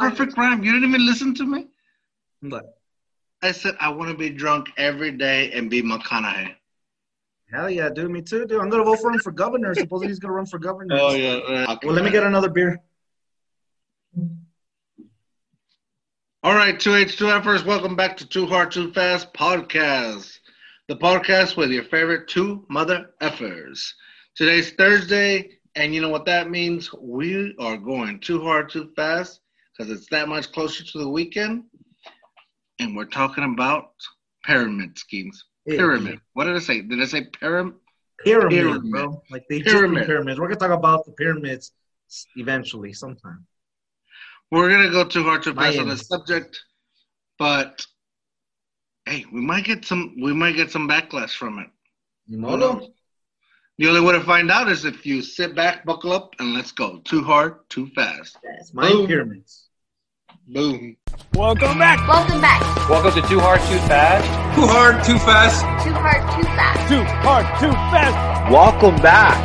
perfect rhyme. You didn't even listen to me. Hmm. But I said I want to be drunk every day and be McConaughey. hell yeah, dude, me too, dude. I'm gonna vote for him for governor. Supposedly he's gonna run for governor. Oh yeah. Well, let me get another beer. All right, two H two Fers. Welcome back to Too Hard Too Fast podcast, the podcast with your favorite two mother effers. Today's Thursday, and you know what that means? We are going too hard too fast because it's that much closer to the weekend, and we're talking about pyramid schemes. Pyramid. What did I say? Did I say pyramid? Pyramid, Pyramid. bro. Like the Egyptian Pyramid. pyramids. We're gonna talk about the pyramids eventually, sometime. We're gonna go too hard too fast on the subject, but hey, we might get some. We might get some backlash from it. You know? The only way to find out is if you sit back, buckle up, and let's go. Too hard, too fast. That's my Boom. pyramids. Boom. Welcome back. Welcome back. Welcome to Too Hard, Too Fast. Too hard, too fast. Too hard, too fast. Too Hard, Too Fast. Welcome back.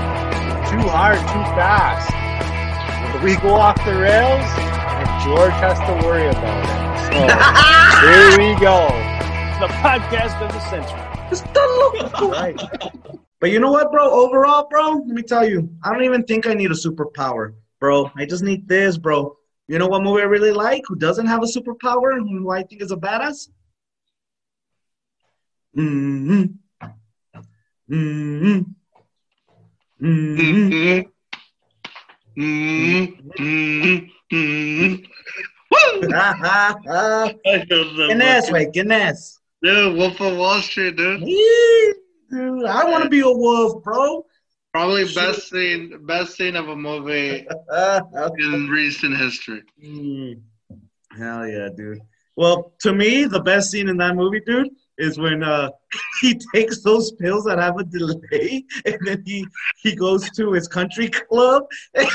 Too hard, too fast. When we go off the rails, and George has to worry about it. So here we go. The podcast of the century. Right. But you know what, bro? Overall, bro, let me tell you, I don't even think I need a superpower, bro. I just need this, bro. You know what movie I really like? Who doesn't have a superpower? and Who I think is a badass? Mm-hmm. Mm-hmm. Mm-hmm. Mm-hmm. Mm-hmm. Mm-hmm. Guinness, wait, Guinness. Dude, Wolf of Wall Street, dude. Dude, I want to be a wolf, bro. Probably best scene, best scene of a movie in recent history. Mm. Hell yeah, dude. Well, to me, the best scene in that movie, dude, is when uh, he takes those pills that have a delay, and then he he goes to his country club, and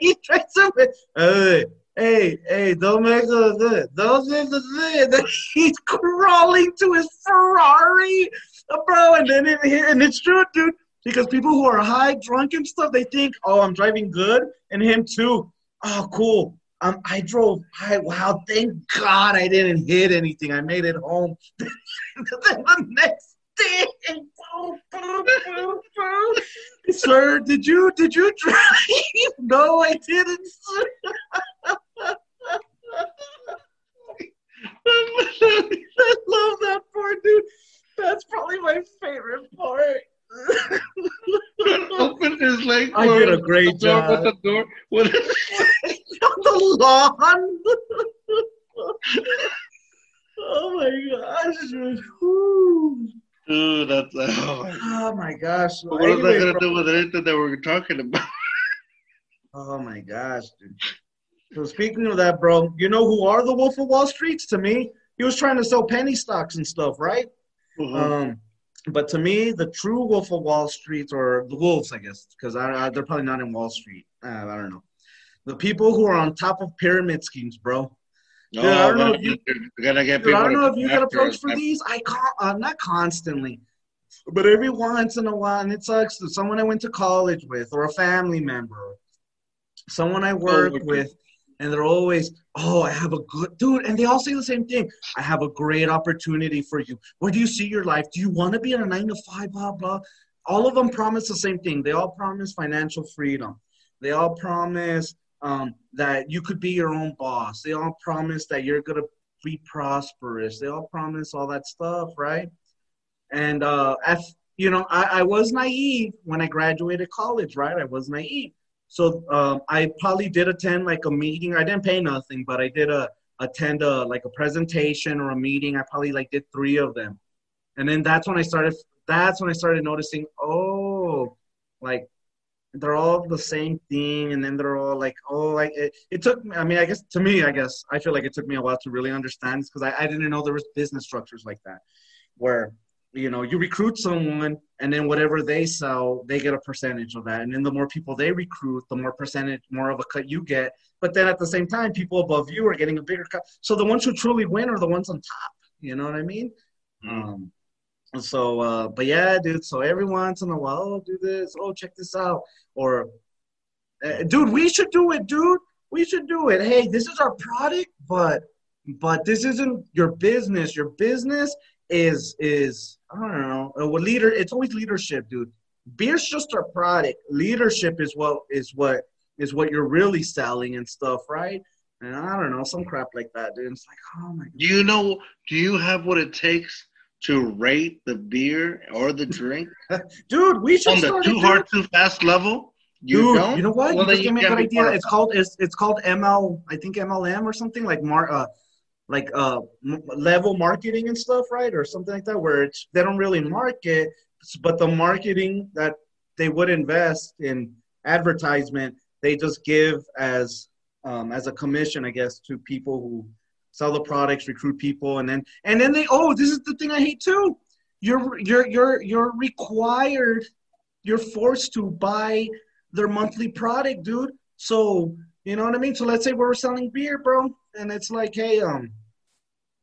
he tries to, hey, hey, hey, don't make a don't make a and then he's crawling to his Ferrari, uh, bro, and then it, and it's true, dude. Because people who are high, drunk, and stuff, they think, "Oh, I'm driving good," and him too. Oh, cool. Um, I drove. I wow. Thank God I didn't hit anything. I made it home. then the next day, sir, did you did you drive? no, I didn't. I love that part, dude. That's probably my favorite part. Open his leg. I did a great job. With the door. With the lawn. oh my gosh, dude. Dude, that's. Oh, my- Oh my gosh. what is Anyway, that gonna bro- do with anything that we're talking about? Oh my gosh, dude. So speaking of that, bro, you know who are the Wolf of Wall Streets? To me, he was trying to sell penny stocks and stuff, right? Um, but to me, the true Wolf of Wall Street, or the wolves, I guess, because they're probably not in Wall Street. Uh, I don't know. The people who are on top of pyramid schemes, bro. No, Dude, I don't know if you- gonna get Dude. I don't know if you get approached for these. I con- uh, not constantly, but every once in a while, and it sucks. Someone I went to college with, or a family member, someone I work okay. with, and they're always, "Oh, I have a good dude," and they all say the same thing. I have a great opportunity for you. Where do you see your life? Do you want to be in a nine to five? Blah blah. All of them promise the same thing. They all promise financial freedom. They all promise um, that you could be your own boss. They all promise that you're gonna be prosperous. They all promise all that stuff, right? And uh, you know, I, I was naive when I graduated college, right? I was naive. So um, I probably did attend like a meeting. I didn't pay nothing, but I did a attend a like a presentation or a meeting. I probably like did three of them, and then that's when I started. That's when I started noticing. Oh, like they're all the same thing, and then they're all like, oh, like it, it took. I mean, I guess to me, I guess I feel like it took me a while to really understand because I, I didn't know there was business structures like that, where you know you recruit someone and then whatever they sell they get a percentage of that. And then the more people they recruit the more percentage more of a cut you get. But then at the same time people above you are getting a bigger cut. So the ones who truly win are the ones on top. You know what i mean? Um so uh but yeah dude so every once in a while oh do this. Oh check this out. Or uh, dude we should do it dude. We should do it. Hey, this is our product, but but this isn't your business. Your business is is I don't know. Uh, what leader? It's always leadership, dude. Beer's just a product. Leadership is what is what is what you're really selling and stuff, right? And I don't know, some crap like that, dude. It's like, oh my god. Do you know? Do you have what it takes to rate the beer or the drink Dude, we should on the too hard, too fast level? You Dude, don't. you know what? Well, you just gave me a good idea. It's called it's it's called ML. I think MLM or something like mar uh like uh m- level marketing and stuff, right? Or something like that, where it's they don't really market, but the marketing that they would invest in advertisement, they just give as um as a commission, I guess, to people who sell the products, recruit people, and then and then they oh, this is the thing I hate too. You're you're you're you're required, you're forced to buy their monthly product, dude. So you know what I mean. So let's say we're selling beer, bro, and it's like, hey, um,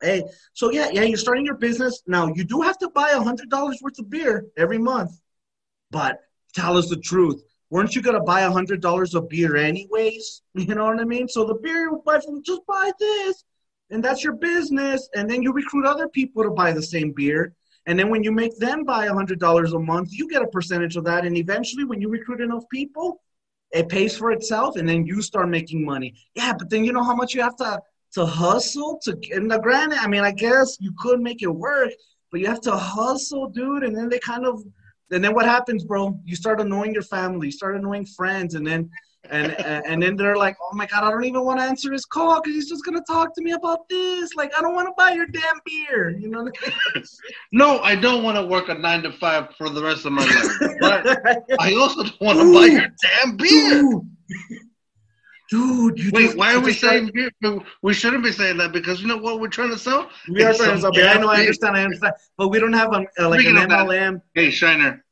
hey, so yeah, yeah, you're starting your business now. You do have to buy a hundred dollars worth of beer every month, but tell us the truth. Weren't you gonna buy a hundred dollars of beer anyways? You know what I mean. So the beer you buy from just buy this, and that's your business. And then you recruit other people to buy the same beer. And then when you make them buy a hundred dollars a month, you get a percentage of that. And eventually, when you recruit enough people, it pays for itself, and then you start making money. Yeah, but then you know how much you have to to hustle to. And the granted, I mean, I guess you could make it work, but you have to hustle, dude. And then they kind of, and then what happens, bro? You start annoying your family, you start annoying friends, and then. And, and and then they're like, oh my god, I don't even want to answer his call because he's just gonna talk to me about this. Like, I don't want to buy your damn beer. You know No, I don't want to work a nine to five for the rest of my life. But? I also don't want to buy your damn beer. Dude, dude you Wait, just- why are we saying beer? We shouldn't be saying that because you know what we're trying to sell? We are trying to sell beer. I know, I understand, I understand, but we don't have a, uh, like Speaking an of that- Hey, Shiner,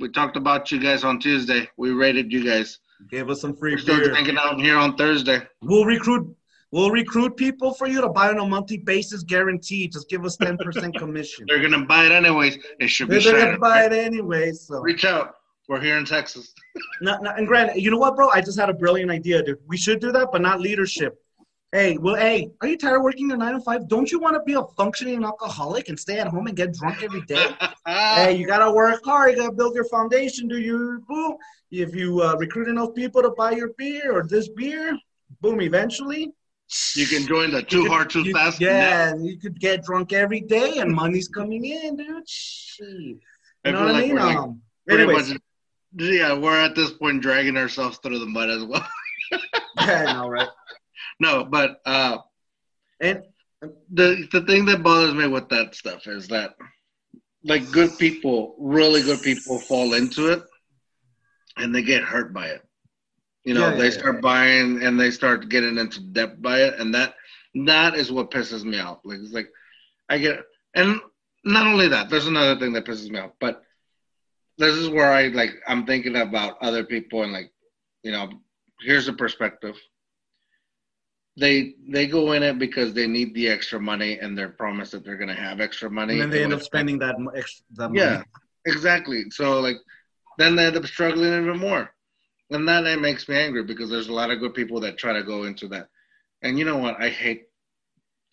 we talked about you guys on Tuesday. We rated you guys. Give us some free We're still beer. hanging out here on Thursday. We'll recruit. We'll recruit people for you to buy on a monthly basis, guaranteed. Just give us ten percent commission. They're gonna buy it anyways. It should be They're gonna buy it anyways. So, Reach out. We're here in Texas. no, no, and Grant, you know what, bro? I just had a brilliant idea, dude. We should do that, but not leadership. Hey, well, hey, are you tired of working a nine to five? Don't you want to be a functioning alcoholic and stay at home and get drunk every day? hey, you gotta work hard. You gotta build your foundation. Do you boom? If you uh, recruit enough people to buy your beer or this beer, boom. Eventually, you can join the Too could- Hard Too you- Fast. Yeah, you could get drunk every day, and money's coming in, dude. Shit. You I know what I mean? like, um, anyways, much, yeah, we're at this point dragging ourselves through the mud as well. yeah, I know, right? No, but uh, And the the thing that bothers me with that stuff is that like good people, really good people fall into it and they get hurt by it. You know, Yeah, they yeah, start buying and they start getting into debt by it and that that is what pisses me off. Like it's like I get and not only that, there's another thing that pisses me off, but this is where I like I'm thinking about other people and like, you know, here's the perspective they they go in it because they need the extra money and they're promised that they're going to have extra money. and then they end up spending that extra. That money. Yeah, exactly. So like, then they end up struggling even more, and that it makes me angry because there's a lot of good people that try to go into that, and you know what? I hate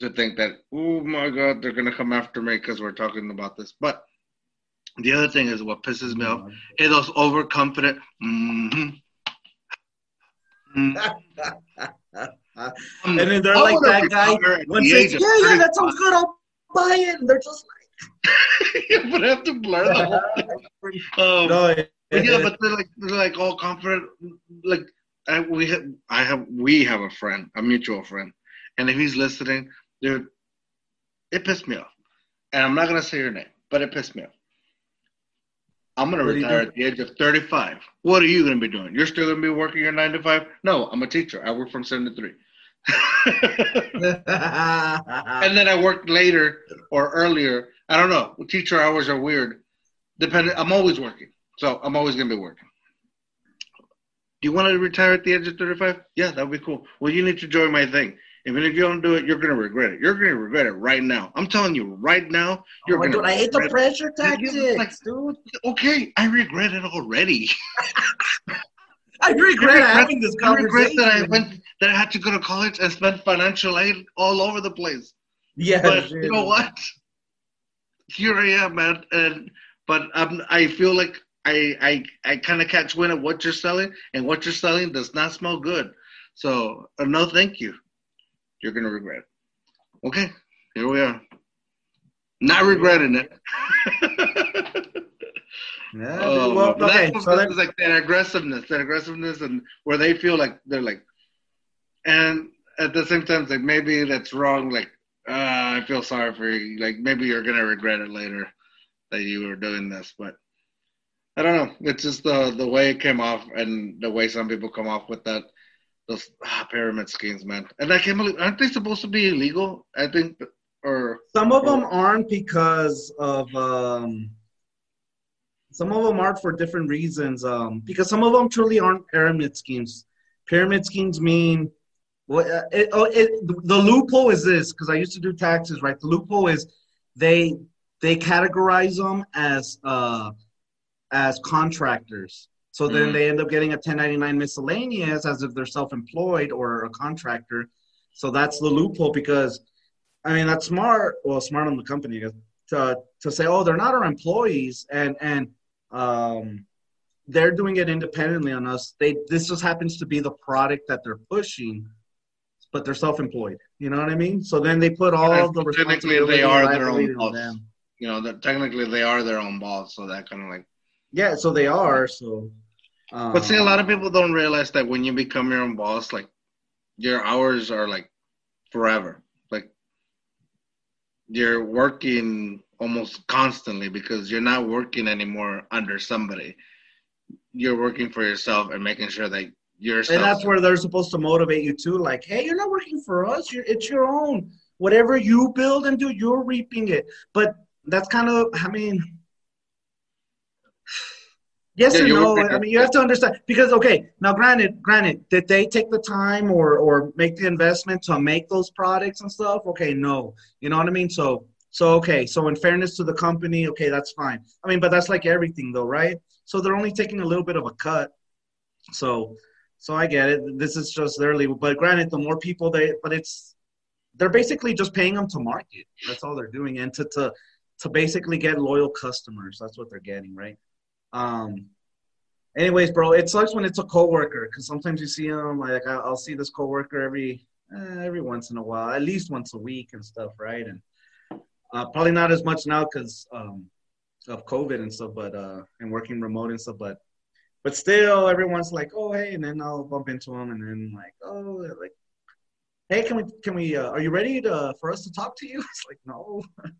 to think that oh my god they're going to come after me because we're talking about this, but. The other thing is what pisses me off is those overconfident. Mm-hmm, And then they're like that guy. One says, "Yeah, yeah, that sounds good. I'll buy it." And they're just but I have to blur the whole thing. like, Um, no, yeah, but yeah, but they're like they're like all confident. Like I, we have, I have, we have a friend, a mutual friend, and if he's listening, dude, it pissed me off. And I'm not gonna say your name, but it pissed me off. I'm gonna What retire at the age of 35. What are you gonna be doing? You're still gonna be working your nine to five? No, I'm a teacher. I work from seven to three. and then I work later or earlier. I don't know. Teacher hours are weird. Depending, I'm always working, so I'm always gonna be working. Do you want to retire at the age of 35? Yeah, that would be cool. Well, you need to join my thing. Even if you don't do it, you're gonna regret it. You're gonna regret it right now. I'm telling you right now. You're Oh, gonna. dude, I hate the pressure you- like- tactics, dude. Okay, I regret it already. I regret regret- having this conversation. I regret that I went that I had to go to college and spend financial aid all over the place. Yeah, But dude. you know what? Here I am, man. And but I'm, I feel like I I I kind of catch wind of what you're selling, and what you're selling does not smell good. So uh, no, thank you. You're gonna regret. it. Okay, here we are. Not regretting it. Yeah, Oh, well, okay, that's so like that aggressiveness, that aggressiveness, and where they feel like they're like, and at the same time, it's like maybe that's wrong. Like, uh, I feel sorry for you. Like maybe you're gonna regret it later that you were doing this, but I don't know. It's just the the way it came off and the way some people come off with that those ah, pyramid schemes, man. And I can't believe aren't they supposed to be illegal? I think, or some of them aren't because of um, some of them aren't for different reasons. Um, because some of them truly aren't pyramid schemes. Pyramid schemes mean what? uh, it, oh, it, the loophole is this because I used to do taxes, right? The loophole is they they categorize them as uh, as contractors. So then Mhm. they end up getting a 1099 miscellaneous as if they're self-employed or a contractor. So that's the loophole because I mean that's smart. Well, smart on the company to to say, oh, they're not our employees, and and um, they're doing it independently on us. They this just happens to be the product that they're pushing, but they're self-employed. You know what I mean? So then they put all of the Technically, they are their own boss. them. you know, that technically they are their own boss, so that kind of like. Yeah, so they are. So, um, But see, a lot of people don't realize that when you become your own boss, like your hours are like forever. You're working almost constantly because you're not working anymore under somebody. You're working for yourself and making sure that you're. and that's where they're supposed to motivate you too. Like, hey, you're not working for us. You're, it's your own. Whatever you build and do, you're reaping it. But that's kind of, I mean, yes Yeah, you're no. I mean, you have to understand because, okay, now granted, granted, did they take the time or or make the investment to make those products and stuff? Okay, no. You know what I mean? So, so okay. So in fairness to the company, okay, that's fine. I mean, but that's like everything, though, right? So they're only taking a little bit of a cut. So, so I get it. This is just their legal. But granted, the more people they, but it's they're basically just paying them to market. That's all they're doing, and to to to basically get loyal customers. That's what they're getting, right? Um. Anyways, bro, it sucks when it's a coworker because sometimes you see them. Like I'll see this coworker every eh, every once in a while, at least once a week and stuff, right? And uh, probably not as much now because um, of COVID and stuff, but uh, and working remote and stuff, but but still everyone's like oh hey and then i'll bump into them and then like oh like hey can we can we uh, are you ready to for us to talk to you it's like no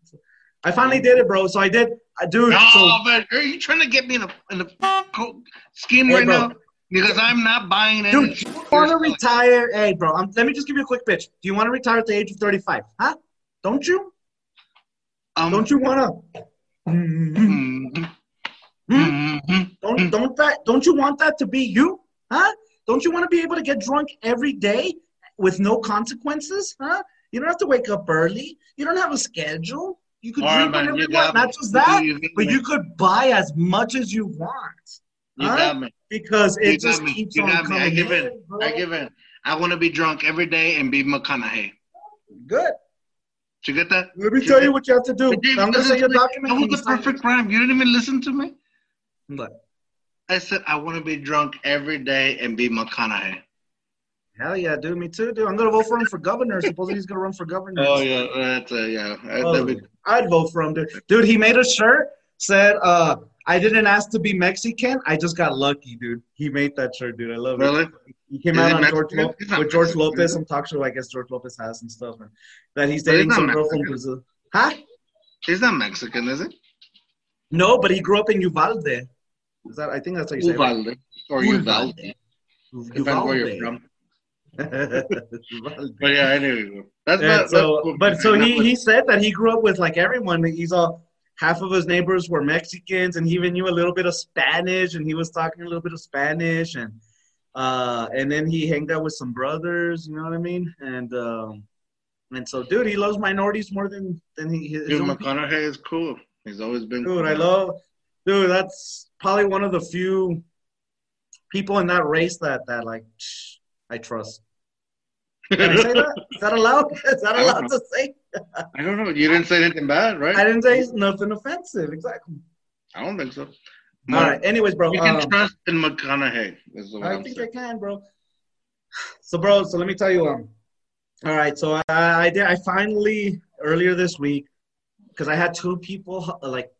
i finally did it bro so i did i dude No, so but are you trying to get me in a in a scheme Hey, right bro. now? Because I'm not buying it. dude you want to retire hey bro um, let me just give you a quick pitch do you want to retire at the age of 35 huh don't you Um, don't you want to mhm, mhm. Don't don't that don't you want that to be you? Huh? Don't you want to be able to get drunk every day with no consequences? Huh? You don't have to wake up early. You don't have a schedule. You could right, drink man, whenever you you want. Not just that, You but me. you could buy as much as you want You huh? got me. because it got just keeps You on got me. I coming give in. in. I give in. I want to be drunk every day and be McConaughey. Good. Did you get that? Let me You tell you what you have to do. Dave, I'm say to your document. That was you the perfect rhyme. You didn't even listen to me. What? I said I want to be drunk every day and be McConaughey. Hell yeah, dude. Me too, dude. I'm gonna vote for him for governor. Supposedly he's gonna run for governor. Oh yeah, that's uh, yeah. I- Oh, that'd be- I'd vote for him, dude. Dude, he made a shirt said, uh, "I didn't ask to be Mexican. I just got lucky, dude." He made that shirt, dude. I love it. Really? He came Is out on George Lo- He's with George Mexican, Lopez, is he? some talk show I guess George Lopez has and stuff, and that he's he's dating not some girl from Brazil. Huh? He's not Mexican, is he? No, but he grew up in Uvalde. Is that? I think that's how you say Uvalde or Uvalde. Uvalde. it. Depends where you're from. But yeah, I knew. That's And not, so, that's, but so he, he said that he grew up with like everyone. He's all half of his neighbors were Mexicans, and he even knew a little bit of Spanish, and he was talking a little bit of Spanish, and uh, and then he hanged out with some brothers. You know what I mean? And um, and so, dude, he loves minorities more than than he. His Dude, own people. McConaughey is cool. He's always been Dude, cool. I love, dude. That's probably one of the few people in that race that that like I trust. Can I say that? Is that allowed? Is that allowed to say? I don't know. You didn't say anything bad, right? I didn't say nothing offensive. Exactly. I don't think so. All right. Anyways, bro. You can um, trust in McConaughey. I I'm think saying. I can, bro. So, bro, so let me tell you. Um, all right. So I, I did. I finally earlier this week because I had two people uh, like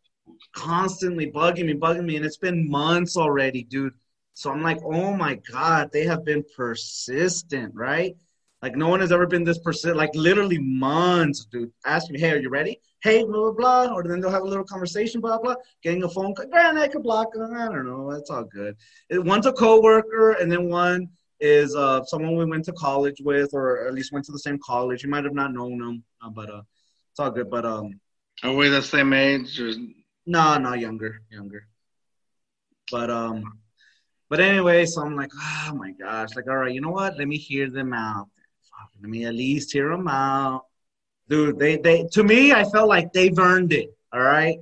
constantly bugging me, bugging me, and it's been months already, dude. So I'm like, oh my god, they have been persistent, right? Like no one has ever been this persistent, like literally months, dude. Ask me, hey, are you ready? Hey, blah blah blah, or then they'll have a little conversation, blah blah. Getting a phone call, man, I could block them. I don't know, it's all good. It, one's a coworker, and then one is uh someone we went to college with, or at least went to the same college. You might have not known them, uh, but uh, it's all good. But um, Are we the same age? Or... no, no, younger, younger. But um, but anyway, so I'm like, oh my gosh, like, all right, you know what? Let me hear them out. Let me at least hear them out, dude. They they to me, I felt like they've earned it. All right,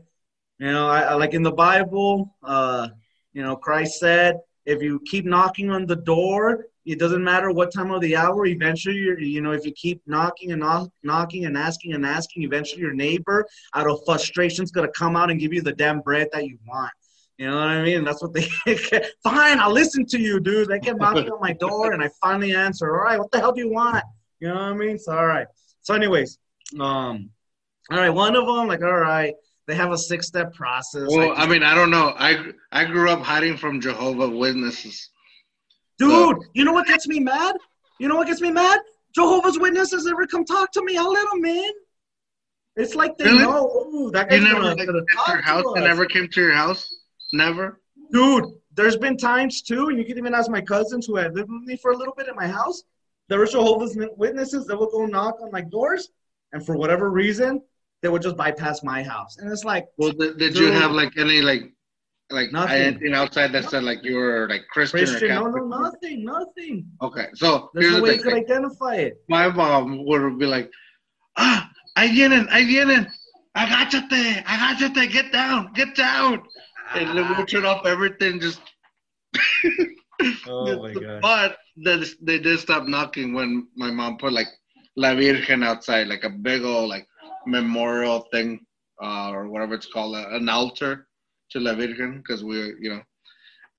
you know, I, I like in the Bible, uh, you know, Christ said, if you keep knocking on the door, it doesn't matter what time of the hour. Eventually, you're, you know, if you keep knocking and knock, knocking and asking and asking, eventually your neighbor, out of frustration, is gonna come out and give you the damn bread that you want. You know what I mean? That's what they. get. Fine, I'll listen to you, dude. They kept knocking on my door, and I finally answer. All right, what the hell do you want? You know what I mean? So all right. So, anyways, um, all right. One of them, like, all right, they have a six-step process. Well, Like, I mean, I don't know. I I grew up hiding from Jehovah Witnesses. Dude, you know what gets me mad? You know what gets me mad? Jehovah's Witnesses ever come talk to me. I'll let them in. It's like they Really? know, oh, that You guy's never gonna, like, gonna at talk your house. to They never came to your house. Never. Dude, there's been times too, and you can even ask my cousins who had lived with me for a little bit in my house. There were Jehovah's Witnesses that would go knock on like doors, and for whatever reason, they would just bypass my house. And it's like, Well, did, did you have like any like like Nothing. anything outside that said like you were like Christian, Christian, or no, Catholic? no, nothing, nothing. Okay, so There's here's no the way you thing. could identify it. My mom would be like, "Ah, ahí vienen, ahí vienen, agáchate, agáchate, get down, get down," and then we turn off everything. Just Oh my god. But they, they did stop knocking when my mom put like La Virgen outside, like a big old like memorial thing, uh, or whatever it's called, uh, an altar to La Virgen, because we, you know,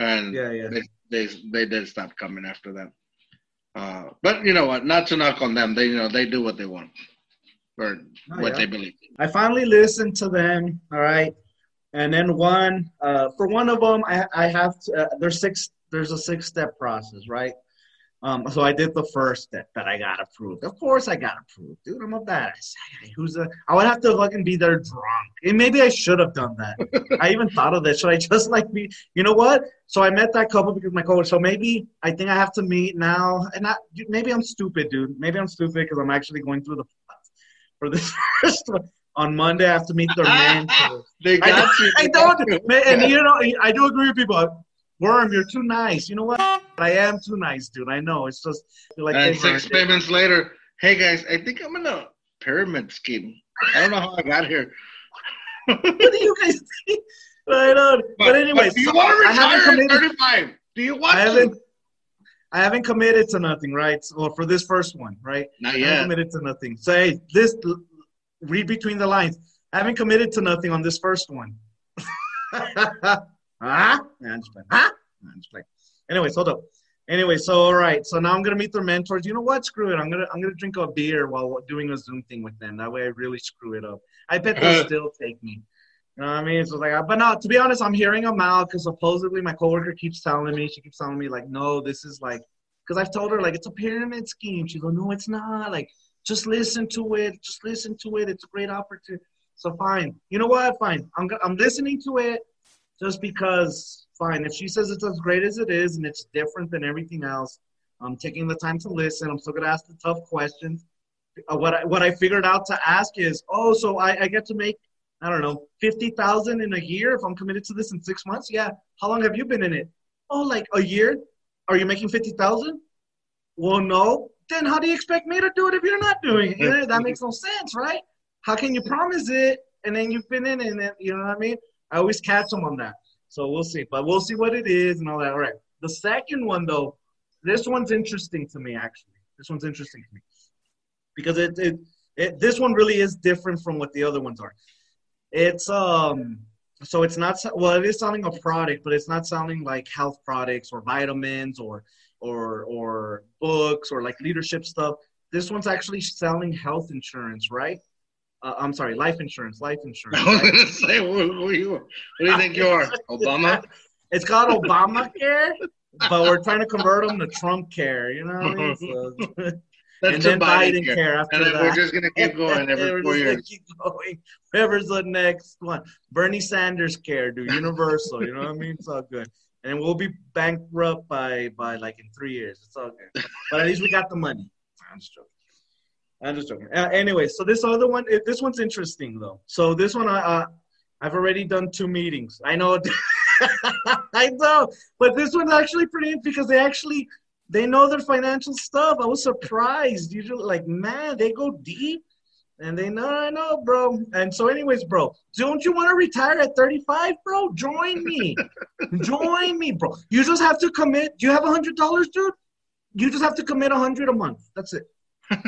and Yeah, yeah. they, they they did stop coming after that. Uh, but you know what? Not to knock on them. They you know they do what they want or Oh, what yeah. they believe. I finally listened to them. All right, and then one uh, for one of them, I, I have to. Uh, there's six. There's a six step process, right? Um, so I did the first step that I got approved. Of course, I got approved, dude. I'm a badass. Who's a? I would have to fucking be there drunk, and maybe I should have done that. I even thought of this. Should I just like be? You know what? So I met that couple because my coach. So maybe I think I have to meet now, and not. Maybe I'm stupid, dude. Maybe I'm stupid because I'm actually going through the for this first one. On Monday, I have to meet their mentors. They I, you. I don't, and you know, I do agree with people. Worm, you're too nice. You know what? I am too nice, dude. I know. It's just like And six payments later, hey guys, I think I'm in a pyramid scheme. I don't know how I got here. What do you guys think? I know. But, anyway, do you so want to I haven't retire at committed. 35? Do you want I to? haven't. I haven't committed to nothing, right? Well, for this first one, right? Not I haven't yet. committed to nothing. So hey, this read between the lines. I haven't committed to nothing on this first one. huh? Nah, I'm just playing. Huh? Nah, I'm just playing. Anyways, hold up. Anyway, so all right, so now I'm gonna meet their mentors. You know what? Screw it. I'm gonna I'm gonna drink a beer while doing a Zoom thing with them. That way, I really screw it up. I bet they'll uh. still take me. You know what I mean? So like, but no. To be honest, I'm hearing them out because supposedly my coworker keeps telling me. She keeps telling me like, no, this is like, because I've told her like it's a pyramid scheme. She's like, no, it's not. Like, just listen to it. Just listen to it. It's a great opportunity. So fine. You know what? Fine. I'm I'm listening to it just because. Fine. If she says it's as great as it is and it's different than everything else, I'm taking the time to listen. I'm still gonna ask the tough questions. Uh, what I, what I figured out to ask is, oh, so I, I get to make I don't know fifty thousand in a year if I'm committed to this in six months. Yeah. How long have you been in it? Oh, like a year. Are you making fifty thousand? Well, no. Then how do you expect me to do it if you're not doing it? That makes no sense, right? How can you promise it and then you've been in it and then, you know what I mean? I always catch them on that. So we'll see. But we'll see what it is and all that. All right. The second one, though, this one's interesting to me, actually. This one's interesting to me because it, it, it this one really is different from what the other ones are. It's um so it's not well it is selling a product, but it's not selling like health products or vitamins or or or books or like leadership stuff. This one's actually selling health insurance, right? Uh, I'm sorry, life insurance, life insurance. I was gonna say, who, who you? What do you think you are, Obama? It's called Obamacare, but we're trying to convert them to Trump care. You know what I mean? So, That's and then a Biden care. care after And then that. we're just gonna keep going every four just years. Keep going. Whoever's the next one. Bernie Sanders care, dude. Universal. you know what I mean? It's all good. And we'll be bankrupt by by like in three years. It's all good. But at least we got the money. I'm just joking. I'm just joking. Uh, anyway, so this other one, this one's interesting though. So this one, I, uh, I've already done two meetings. I know, I know, but this one's actually pretty because they actually they know their financial stuff. I was surprised. Usually, like man, they go deep, and they know. I know, bro. And so, anyways, bro, don't you want to retire at 35, bro? Join me, join me, bro. You just have to commit. Do you have a hundred dollars, dude? You just have to commit a hundred a month. That's it.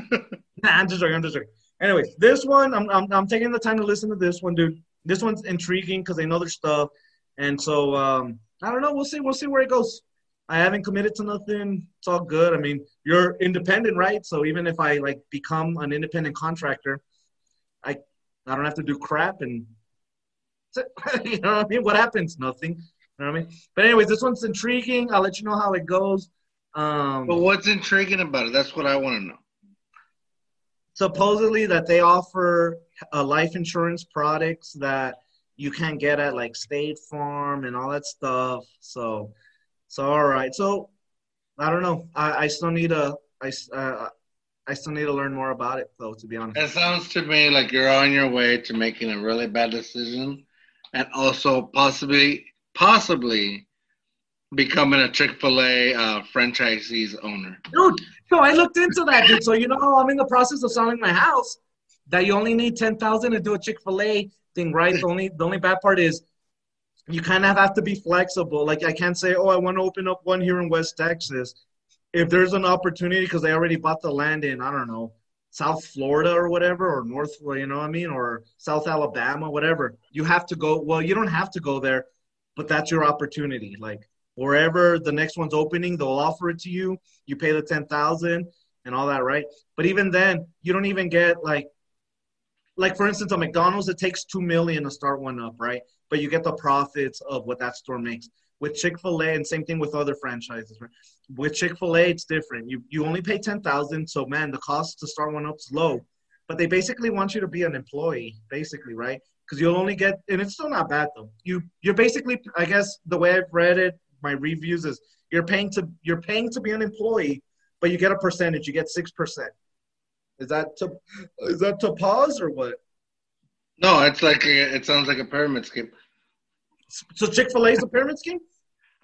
Nah, I'm just joking. I'm just joking. Anyways, this one, I'm, I'm, I'm taking the time to listen to this one, dude. This one's intriguing because they know their stuff, and so um, I don't know. We'll see. We'll see where it goes. I haven't committed to nothing. It's all good. I mean, you're independent, right? So even if I like become an independent contractor, I I don't have to do crap, and you know what I mean. What happens? Nothing. You know what I mean? But anyways, this one's intriguing. I'll let you know how it goes. Um, But what's intriguing about it? That's what I want to know. supposedly that they offer uh, life insurance products that you can't get at like State Farm and all that stuff. So, so all right. So, I don't know. I, I still need to. I uh, I still need to learn more about it, though. To be honest. It sounds to me like you're on your way to making a really bad decision, and also possibly, possibly becoming a Chick Fil A uh, franchisee's owner. dude. So I looked into that, dude. So you know, I'm in the process of selling my house. That you only need ten thousand to do a Chick Fil A thing, right? The only the only bad part is you kind of have to be flexible. Like I can't say, oh, I want to open up one here in West Texas. If there's an opportunity, because they already bought the land in, I don't know, South Florida or whatever, or North, you know what I mean, or South Alabama, whatever. You have to go. Well, you don't have to go there, but that's your opportunity. Like wherever the next one's opening, they'll offer it to you. You pay the ten thousand and all that, right? But even then, you don't even get like, like for instance, a McDonald's, it takes two million to start one up, right? But you get the profits of what that store makes. With Chick Fil A, and same thing with other franchises, right? With Chick Fil A, it's different. You you only pay ten thousand, so man, the cost to start one up is low. But they basically want you to be an employee, basically, right? Because you'll only get, and it's still not bad though. You you're basically, I guess, the way I've read it, my reviews is you're paying to you're paying to be an employee, but you get a percentage. You get six percent. Is that to is that to pause or what? No, it's like a, it sounds like a pyramid scheme. So Chick Fil A is a pyramid scheme.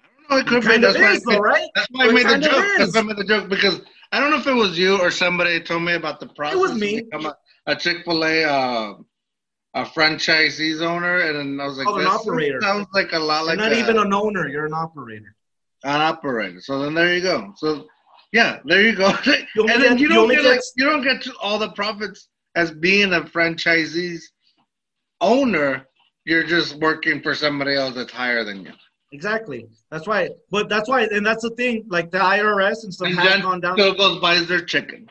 I don't know. It could be. Kind That's is, though, right? that's why I made the joke. is. That's why I made the joke because I don't know if it was you or somebody told me about the process. It was me. a, a Chick Fil A uh, a franchisee's owner, and I was like, Oh, an operator. sounds like a lot like You're not a- even an owner. You're an operator. an operator. So then there you go. So yeah, there you go. You and then get- you you don't only get, like, you don't get to all the profits as being a franchisee's owner. You're just working for somebody else that's higher than you. Exactly. That's why. But that's why, and that's the thing. Like the IRS and stuff And has gone down. still goes buys their chicken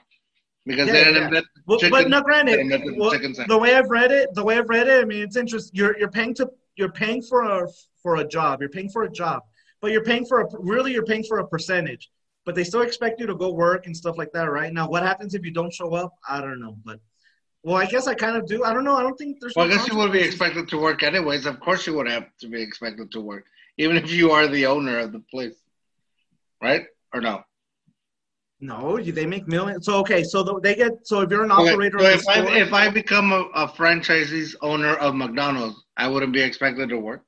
because Yeah, they didn't yeah. Well, chicken. but no, granted, the well, the way I've read it, the way I've read it, I mean, it's interesting. You're you're paying to you're paying for a for a job. You're paying for a job, but you're paying for a really you're paying for a percentage. But they still expect you to go work and stuff like that, right? Now, what happens if you don't show up? I don't know, but well, I guess I kind of do. I don't know. I don't think there's. Well, I guess you would be expected to work anyways. Of course, you would have to be expected to work, even if you are the owner of the place, right? Or no? No, they make millions. So okay, so they get. So if you're an Okay, operator, so of the if I if I become a, a franchisee's owner of McDonald's, I wouldn't be expected to work.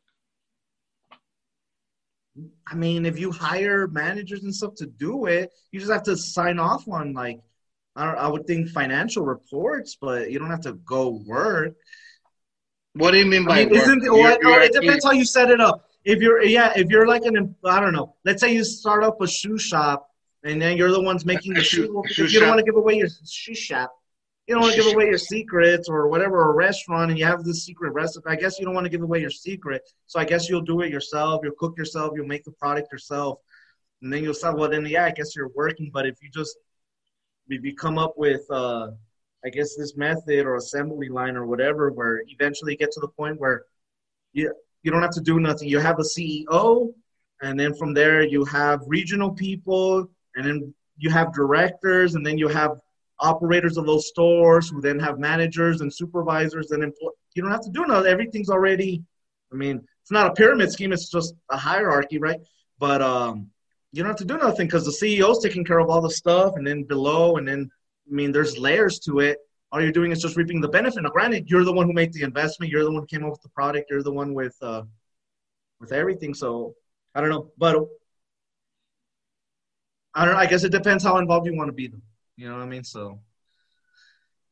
I mean, if you hire managers and stuff to do it, you just have to sign off on like, I, don't, I would think financial reports, but you don't have to go work. What do you mean by I mean, work? isn't You're- well, you're it depends how you set it up. If you're yeah, if you're like an I don't know, let's say you start up a shoe shop and then you're the ones making the Shoe- shoe you don't want to give away your shoe shop. You don't want to give away your secrets or whatever, a restaurant, and you have this secret recipe. I guess you don't want to give away your secret, so I guess you'll do it yourself. You'll cook yourself. You'll make the product yourself, and then you'll sell. Well, then yeah, I guess you're working. But if you just if you come up with, uh, I guess this method or assembly line or whatever, where eventually you get to the point where you you don't have to do nothing. You have a CEO, and then from there you have regional people, and then you have directors, and then you have operators of those stores who then have managers and supervisors and employ- you don't have to do nothing. Everything's already. I mean, it's not a pyramid scheme. It's just a hierarchy, right? But um, you don't have to do nothing because the CEO's taking care of all the stuff, and then below, and then I mean, there's layers to it. All you're doing is just reaping the benefit. Now, granted, you're the one who made the investment. You're the one who came up with the product. You're the one with uh, with everything. So I don't know, but I don't. know. I guess it depends how involved you want to be. Though. You know what I mean? So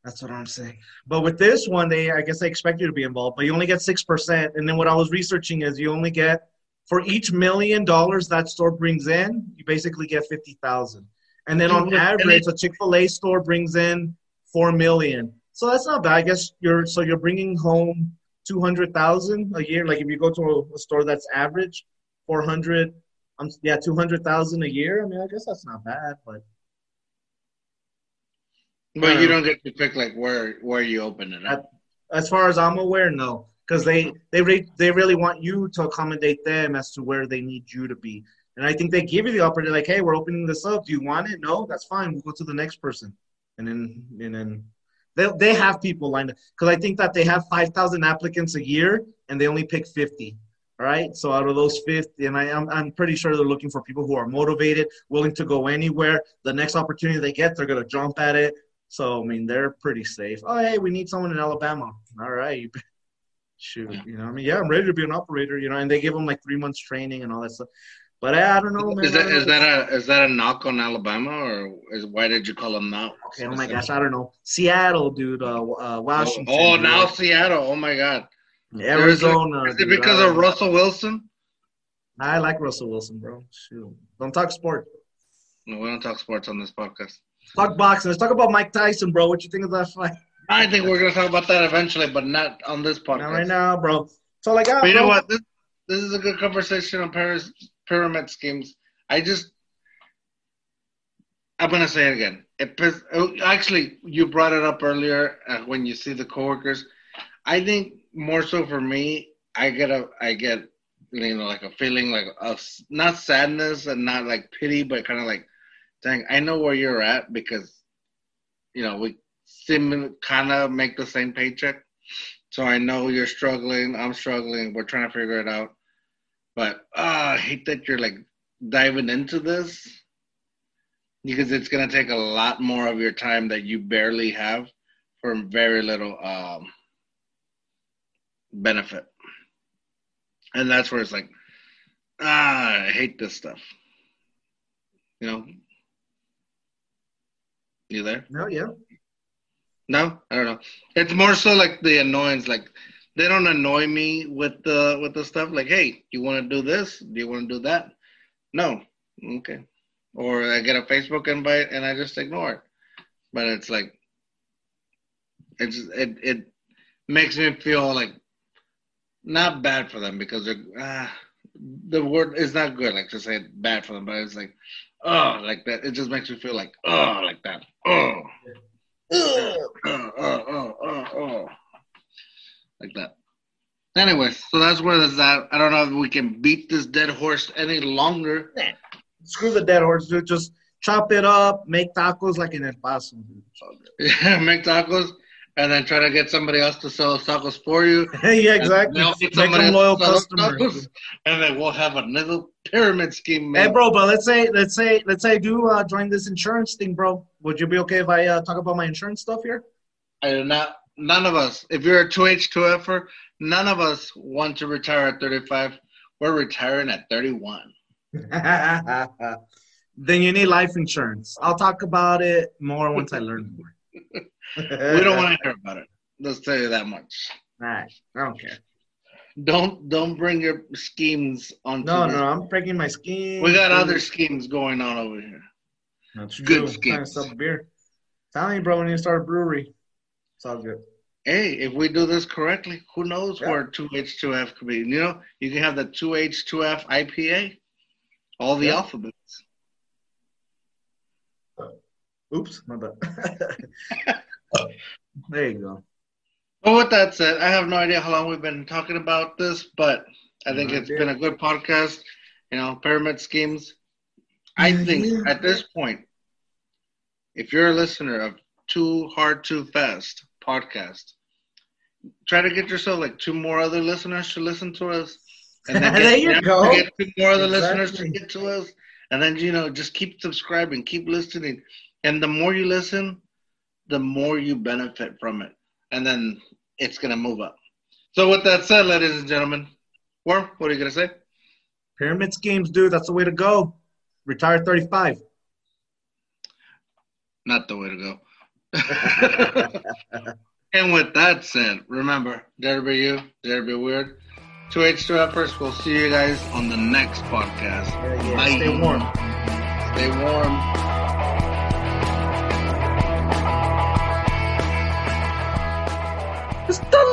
that's what I'm saying. But with this one, they I guess they expect you to be involved, but you only get six percent. And then what I was researching is you only get for each million dollars that store brings in, you basically get fifty thousand. And then on average, a Chick Fil A store brings in four million. So that's not bad. I guess you're so you're bringing home two hundred thousand a year. Like if you go to a, a store that's average, four hundred. Um, yeah, two hundred thousand a year. I mean, I guess that's not bad, but But you hmm. don't get to pick like where where you open it up. as far as I'm aware, no, because they they re- they really want you to accommodate them as to where they need you to be. And I think they give you the opportunity, like, hey, we're opening this up. Do you want it? No, that's fine. We'll go to the next person, and then and then they they have people lined up because I think that they have five thousand applicants a year, and they only pick fifty. All right, so out of those fifty, and I am I'm pretty sure they're looking for people who are motivated, willing to go anywhere. The next opportunity they get, they're gonna jump at it. So I mean, they're pretty safe. Oh, hey, we need someone in Alabama. All right, shoot, you know, I mean, yeah, I'm ready to be an operator. You know, and they give them like three months training and all that stuff. But I, I don't know, man. Is that is that a is that a knock on Alabama or is why did you call them that? Okay, oh my gosh, I don't know. Seattle, dude. Uh, uh Washington. Oh, dude. now Seattle. Oh my God. Arizona. Is it because I, of Russell Wilson? I like Russell Wilson, bro. Shoot, don't talk sport. No, we don't talk sports on this podcast. Talk boxing. Let's talk about Mike Tyson, bro. What you think of that fight? I think we're gonna talk about that eventually, but not on this podcast. Not right now, bro. So like, But you know what? This, this is a good conversation on Paris pyramid schemes. I just, I'm gonna say it again. It piss, oh, actually, you brought it up earlier uh, when you see the coworkers. I think more so for me, I get a, I get, you know, like a feeling like of not sadness and not like pity, but kind of like, dang, I know where you're at because, you know, we seem kind of make the same paycheck. So I know you're struggling. I'm struggling. We're trying to figure it out. But uh, I hate that you're like diving into this because it's gonna take a lot more of your time that you barely have for very little um, benefit. And that's where it's like, ah, I hate this stuff. You know? You there? No, yeah. No, I don't know. It's more so like the annoyance. Like they don't annoy me with the with the stuff. Like, hey, you want to do this? Do you want to do that? No. Okay. Or I get a Facebook invite and I just ignore it. But it's like, it's it it makes me feel like not bad for them because they're ah, the word is not good. Like to say bad for them, but it's like oh like that. It just makes me feel like oh like that Like that. Anyway, so that's where that's at. I don't know if we can beat this dead horse any longer. Screw the dead horse, dude. Just chop it up, make tacos like in El Paso, dude. It's all good. Yeah, make tacos and then try to get somebody else to sell tacos for you. yeah, exactly. And Make them loyal to sell those customers. And then we'll have another pyramid scheme. Hey, bro, but let's say, let's say, let's say I do uh, join this insurance thing, bro. Would you be okay if I uh, talk about my insurance stuff here? I do not. None of us. If you're a two H two F'er, none of us want to retire at 35. We're retiring at 31. then you need life insurance. I'll talk about it more once I learn more. We don't want to hear about it. Let's tell you that much. All right, I don't care. Don't don't bring your schemes on. No, no, I'm breaking my scheme. We got other schemes going on over here. That's Good true. Trying to schemes. beer. Telling you, bro, need to start a brewery. It's all good. Hey, if we do this correctly, who knows Yeah. where 2H2F could be? You know, you can have the 2H2F IPA, all the Yeah. alphabets. Oops, my bad. there you go. But with that said, I have no idea how long we've been talking about this, but I think No it's idea. been a good podcast. You know, pyramid schemes. I mm-hmm. think yeah. at this point, if you're a listener of Too Hard Too Fast podcast, try to get yourself like two more other listeners to listen to us. There you go. Get two more other listeners to get to us. And then, you know, just keep subscribing, keep listening. And the more you listen, the more you benefit from it. And then it's going to move up. So, with that said, ladies and gentlemen, Worm, what are you going to say? Pyramid schemes, dude. That's the way to go. Retire 35. Not the way to go. and with that said, remember, dare to be you, dare to be weird. 2H2 Efforts, we'll see you guys on the next podcast. Yeah, yeah. Stay warm. Stay warm. Just